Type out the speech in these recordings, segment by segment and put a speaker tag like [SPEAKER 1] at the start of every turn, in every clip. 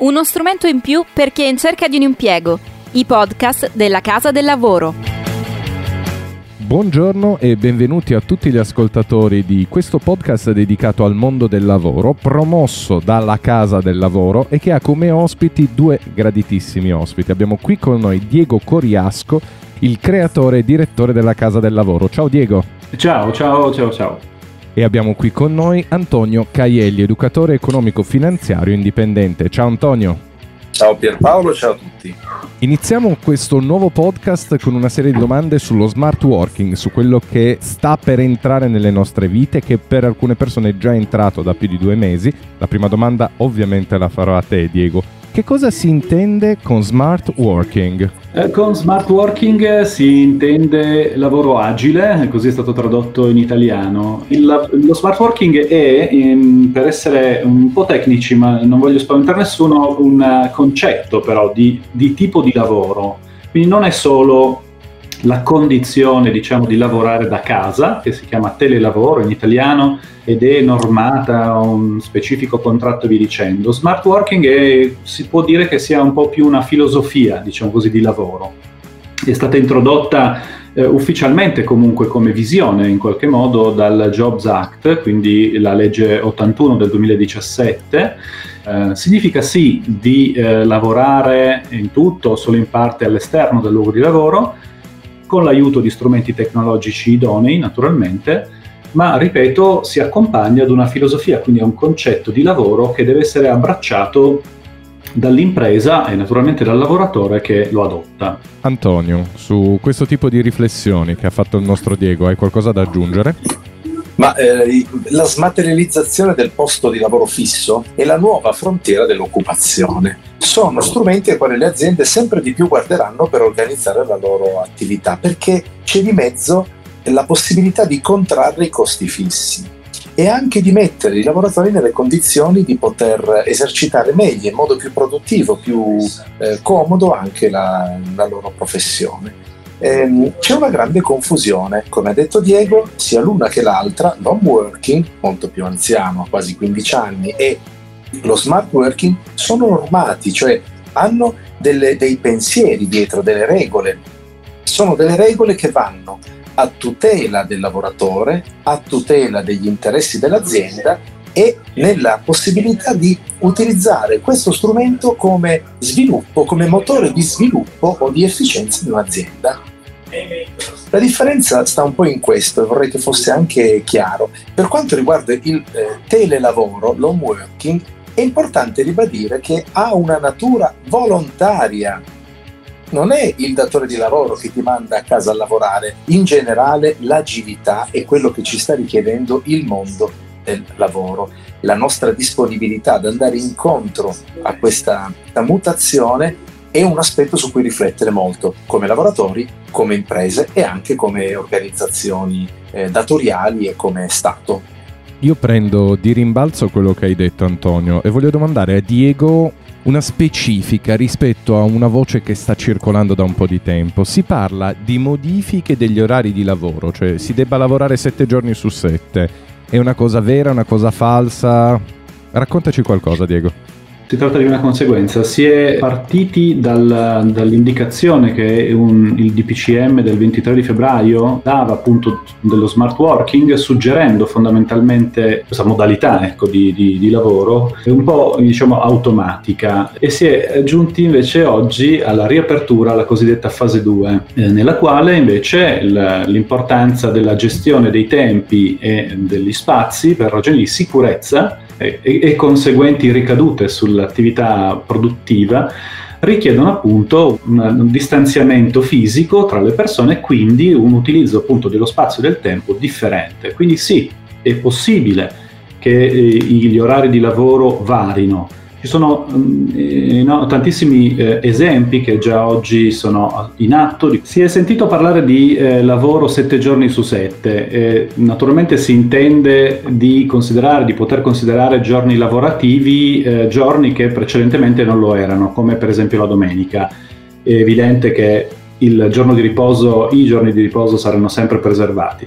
[SPEAKER 1] Uno strumento in più per chi è in cerca di un impiego. I podcast della Casa del Lavoro.
[SPEAKER 2] Buongiorno e benvenuti a tutti gli ascoltatori di questo podcast dedicato al mondo del lavoro, promosso dalla Casa del Lavoro e che ha come ospiti due graditissimi ospiti. Abbiamo qui con noi Diego Coriasco, il creatore e direttore della Casa del Lavoro. Ciao Diego.
[SPEAKER 3] Ciao, ciao, ciao, ciao.
[SPEAKER 2] E abbiamo qui con noi Antonio Caielli, educatore economico finanziario indipendente. Ciao Antonio.
[SPEAKER 4] Ciao Pierpaolo, ciao a tutti.
[SPEAKER 2] Iniziamo questo nuovo podcast con una serie di domande sullo smart working, su quello che sta per entrare nelle nostre vite, che per alcune persone è già entrato da più di due mesi. La prima domanda ovviamente la farò a te Diego. Che cosa si intende con smart working?
[SPEAKER 3] Eh, con smart working si intende lavoro agile, così è stato tradotto in italiano. Il, lo smart working è, in, per essere un po' tecnici, ma non voglio spaventare nessuno, un concetto però di, di tipo di lavoro. Quindi non è solo la condizione diciamo, di lavorare da casa, che si chiama telelavoro in italiano ed è normata un specifico contratto via dicendo. Smart working è, si può dire che sia un po' più una filosofia diciamo così, di lavoro. È stata introdotta eh, ufficialmente comunque come visione in qualche modo dal Jobs Act, quindi la legge 81 del 2017. Eh, significa sì di eh, lavorare in tutto o solo in parte all'esterno del luogo di lavoro, con l'aiuto di strumenti tecnologici idonei naturalmente, ma ripeto si accompagna ad una filosofia, quindi a un concetto di lavoro che deve essere abbracciato dall'impresa e naturalmente dal lavoratore che lo adotta.
[SPEAKER 2] Antonio, su questo tipo di riflessioni che ha fatto il nostro Diego, hai qualcosa da aggiungere?
[SPEAKER 4] Ma eh, la smaterializzazione del posto di lavoro fisso è la nuova frontiera dell'occupazione. Sono strumenti ai quali le aziende sempre di più guarderanno per organizzare la loro attività, perché c'è di mezzo la possibilità di contrarre i costi fissi e anche di mettere i lavoratori nelle condizioni di poter esercitare meglio, in modo più produttivo, più eh, comodo anche la, la loro professione ehm, c'è una grande confusione. Come ha detto Diego, sia l'una che l'altra, l'home working, molto più anziano, quasi 15 anni, e lo smart working sono normati, cioè hanno delle, dei pensieri dietro, delle regole. Sono delle regole che vanno a tutela del lavoratore, a tutela degli interessi dell'azienda e nella possibilità di utilizzare questo strumento come sviluppo, come motore di sviluppo o di efficienza di un'azienda. La differenza sta un po' in questo, vorrei che fosse anche chiaro. Per quanto riguarda il eh, telelavoro, l'home working, è importante ribadire che ha una natura volontaria. Non è il datore di lavoro che ti manda a casa a lavorare, in generale l'agilità è quello che ci sta richiedendo il mondo del lavoro. La nostra disponibilità ad andare incontro a questa mutazione è un aspetto su cui riflettere molto come lavoratori, come imprese e anche come organizzazioni eh, datoriali e come Stato.
[SPEAKER 2] Io prendo di rimbalzo quello che hai detto Antonio e voglio domandare a Diego una specifica rispetto a una voce che sta circolando da un po' di tempo. Si parla di modifiche degli orari di lavoro, cioè si debba lavorare sette giorni su sette. È una cosa vera, una cosa falsa? Raccontaci qualcosa Diego.
[SPEAKER 3] Si tratta di una conseguenza. Si è partiti dal, dall'indicazione che un, il DPCM del 23 di febbraio dava appunto dello smart working, suggerendo fondamentalmente questa modalità ecco, di, di, di, lavoro un po' diciamo automatica e si è giunti invece oggi alla riapertura, alla cosiddetta fase 2, eh, nella quale invece l'importanza della gestione dei tempi e degli spazi per ragioni di sicurezza e, e conseguenti ricadute sull'attività produttiva richiedono appunto un, distanziamento fisico tra le persone e quindi un utilizzo appunto dello spazio e del tempo differente. Quindi sì, è possibile che eh, gli orari di lavoro varino, ci sono eh, no, tantissimi eh, esempi che già oggi sono in atto. Si è sentito parlare di eh, lavoro sette giorni su sette. naturalmente si intende di considerare, di poter considerare giorni lavorativi eh, giorni che precedentemente non lo erano, come per esempio la domenica. È evidente che il giorno di riposo, i giorni di riposo saranno sempre preservati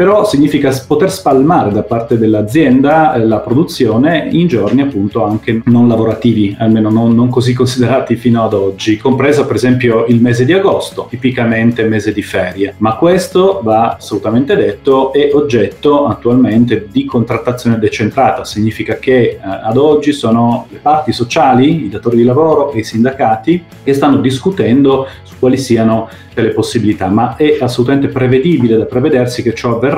[SPEAKER 3] però significa poter spalmare da parte dell'azienda eh, la produzione in giorni appunto anche non lavorativi, almeno non, non, così considerati fino ad oggi, compreso per esempio il mese di agosto, tipicamente mese di ferie, ma questo va assolutamente detto è oggetto attualmente di contrattazione decentrata, significa che eh, ad oggi sono le parti sociali, i datori di lavoro e i sindacati che stanno discutendo su quali siano delle possibilità, ma è assolutamente prevedibile da prevedersi che ciò avverrà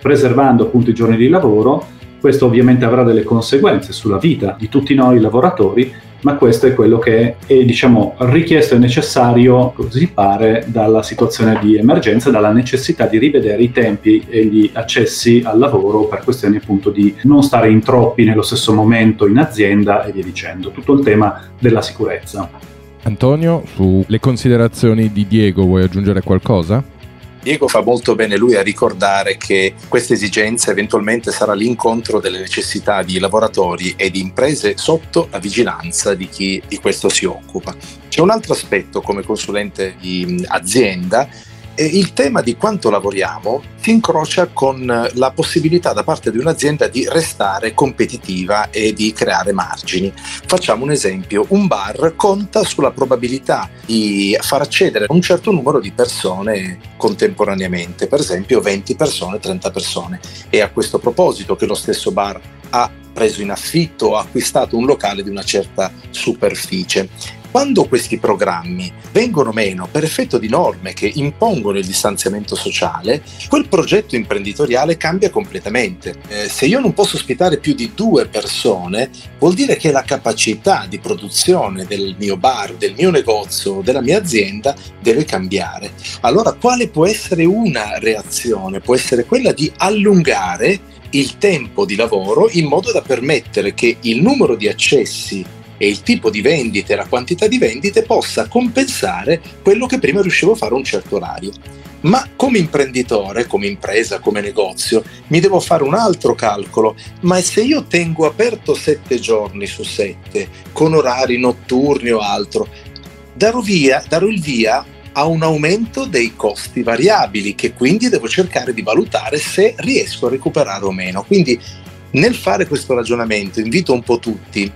[SPEAKER 3] preservando appunto i giorni di lavoro. Questo ovviamente avrà delle conseguenze sulla vita di tutti noi lavoratori, ma questo è quello che è diciamo, richiesto e necessario, così pare, dalla situazione di emergenza, dalla necessità di rivedere i tempi e gli accessi al lavoro per questioni appunto di non stare in troppi nello stesso momento in azienda e via dicendo. Tutto il tema della sicurezza.
[SPEAKER 2] Antonio, sulle considerazioni di Diego vuoi aggiungere qualcosa?
[SPEAKER 4] Diego fa molto bene lui a ricordare che questa esigenza eventualmente sarà l'incontro delle necessità di lavoratori e di imprese sotto la vigilanza di chi di questo si occupa. C'è un altro aspetto come consulente di azienda il tema di quanto lavoriamo si incrocia con la possibilità da parte di un'azienda di restare competitiva e di creare margini. Facciamo un esempio, un bar conta sulla probabilità di far accedere un certo numero di persone contemporaneamente, per esempio 20 persone, 30 persone. E a questo proposito che lo stesso bar ha preso in affitto o acquistato un locale di una certa superficie quando questi programmi vengono meno per effetto di norme che impongono il distanziamento sociale, quel progetto imprenditoriale cambia completamente. Eh, se io non posso ospitare più di due persone, vuol dire che la capacità di produzione del mio bar, del mio negozio, della mia azienda deve cambiare. Allora, quale può essere una reazione? Può essere quella di allungare il tempo di lavoro in modo da permettere che il numero di accessi e il tipo di vendite, la quantità di vendite possa compensare quello che prima riuscivo a fare a un certo orario. Ma come imprenditore, come impresa, come negozio, mi devo fare un altro calcolo. Ma se io tengo aperto sette giorni su sette, con orari notturni o altro, darò, via, darò il via a un aumento dei costi variabili che quindi devo cercare di valutare se riesco a recuperare o meno. Quindi nel fare questo ragionamento invito un po' tutti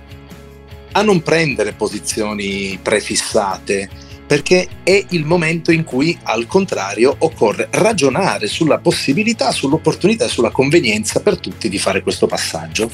[SPEAKER 4] a non prendere posizioni prefissate, perché è il momento in cui al contrario occorre ragionare sulla possibilità, sull'opportunità e sulla convenienza per tutti di fare questo passaggio.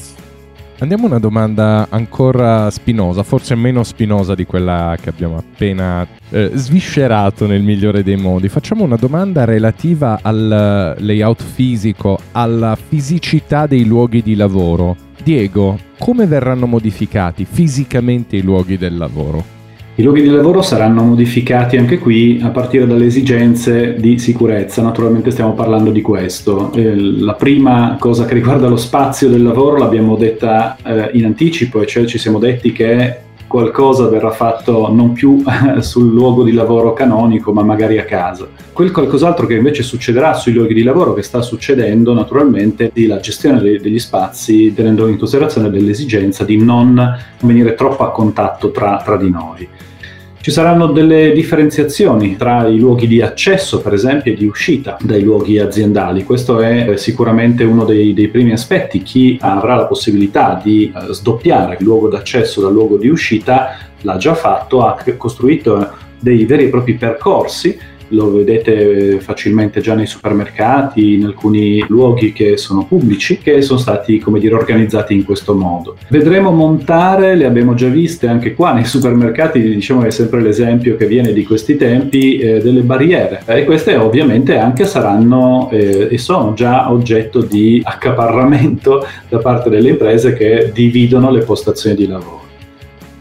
[SPEAKER 2] Andiamo a una domanda ancora spinosa, forse meno spinosa di quella che abbiamo appena eh, sviscerato nel migliore dei modi. Facciamo una domanda relativa al layout fisico, alla fisicità dei luoghi di lavoro. Diego, come verranno modificati fisicamente i luoghi del lavoro?
[SPEAKER 3] I luoghi di lavoro saranno modificati anche qui a partire dalle esigenze di sicurezza, naturalmente stiamo parlando di questo. Eh, la prima cosa che riguarda lo spazio del lavoro l'abbiamo detta eh, in anticipo, e cioè ci siamo detti che qualcosa verrà fatto non più sul luogo di lavoro canonico, ma magari a casa. Quel qualcos'altro che invece succederà sui luoghi di lavoro, che sta succedendo naturalmente, è la gestione degli spazi, tenendo in considerazione dell'esigenza di non venire troppo a contatto tra, tra di noi. Ci saranno delle differenziazioni tra i luoghi di accesso, per esempio, e di uscita dai luoghi aziendali. Questo è eh, sicuramente uno dei, dei primi aspetti. Chi avrà la possibilità di eh, sdoppiare il luogo d'accesso dal luogo di uscita l'ha già fatto, ha costruito dei veri e propri percorsi lo vedete facilmente già nei supermercati, in alcuni luoghi che sono pubblici, che sono stati, come dire, organizzati in questo modo. Vedremo montare, le abbiamo già viste anche qua nei supermercati, diciamo che è sempre l'esempio che viene di questi tempi, eh, delle barriere. E queste ovviamente anche saranno eh, e sono già oggetto di accaparramento da parte delle imprese che dividono le postazioni di lavoro.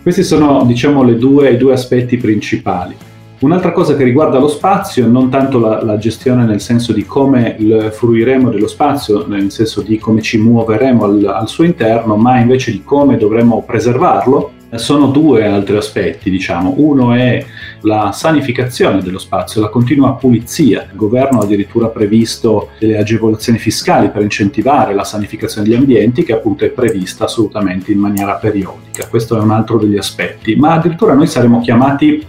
[SPEAKER 3] Questi sono, diciamo, due, i due aspetti principali. Un'altra cosa che riguarda lo spazio, non tanto la, la gestione nel senso di come fruiremo dello spazio, nel senso di come ci muoveremo al, al suo interno, ma invece di come dovremo preservarlo, sono due altri aspetti, diciamo. Uno è la sanificazione dello spazio, la continua pulizia. Il governo ha addirittura previsto delle agevolazioni fiscali per incentivare la sanificazione degli ambienti, che appunto è prevista assolutamente in maniera periodica. Questo è un altro degli aspetti. Ma addirittura noi saremo chiamati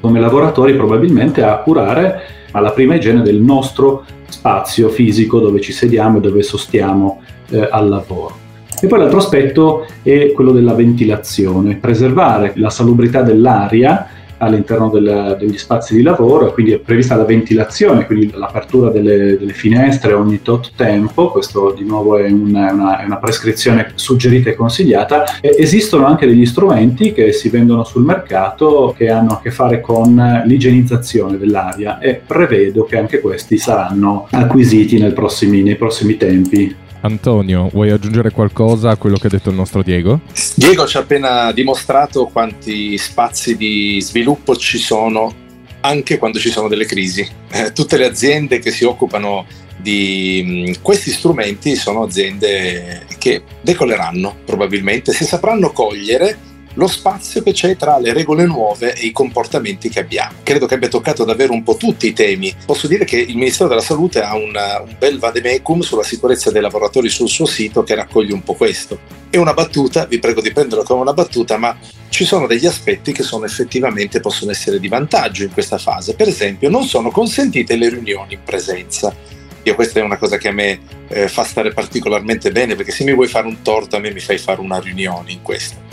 [SPEAKER 3] come lavoratori probabilmente a curare alla prima igiene del nostro spazio fisico dove ci sediamo e dove sostiamo eh, al lavoro. E poi l'altro aspetto è quello della ventilazione, preservare la salubrità dell'aria all'interno del, degli spazi di lavoro, quindi è prevista la ventilazione, quindi l'apertura delle, delle finestre ogni tot tempo, questo di nuovo è una, una, è una prescrizione suggerita e consigliata. E esistono anche degli strumenti che si vendono sul mercato che hanno a che fare con l'igienizzazione dell'aria e prevedo che anche questi saranno acquisiti prossimi, nei prossimi tempi.
[SPEAKER 2] Antonio, vuoi aggiungere qualcosa a quello che ha detto il nostro Diego?
[SPEAKER 4] Diego ci ha appena dimostrato quanti spazi di sviluppo ci sono anche quando ci sono delle crisi. Eh, tutte le aziende che si occupano di mh, questi strumenti sono aziende che decoleranno probabilmente se sapranno cogliere lo spazio che c'è tra le regole nuove e i comportamenti che abbiamo. Credo che abbia toccato davvero un po' tutti i temi. Posso dire che il Ministero della Salute ha una, un bel vademecum sulla sicurezza dei lavoratori sul suo sito che raccoglie un po' questo. È una battuta, vi prego di prenderla come una battuta, ma ci sono degli aspetti che sono effettivamente possono essere di vantaggio in questa fase. Per esempio, non sono consentite le riunioni in presenza. Io questa è una cosa che a me eh, fa stare particolarmente bene perché se mi vuoi fare un torto a me mi fai fare una riunione in questo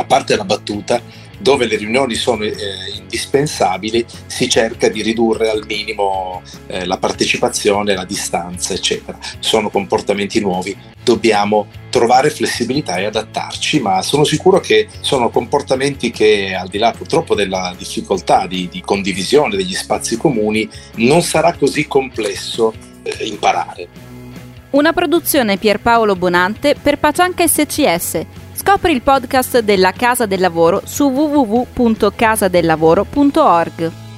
[SPEAKER 4] a parte la battuta, dove le riunioni sono eh, indispensabili, si cerca di ridurre al minimo eh, la partecipazione, la distanza, eccetera. Sono comportamenti nuovi, dobbiamo trovare flessibilità e adattarci, ma sono sicuro che sono comportamenti che al di là purtroppo della difficoltà di, di condivisione degli spazi comuni, non sarà così complesso eh, imparare.
[SPEAKER 1] Una produzione Pierpaolo Bonante per Pacianca SCS Scopri il podcast della Casa del Lavoro su www.casadellavoro.org.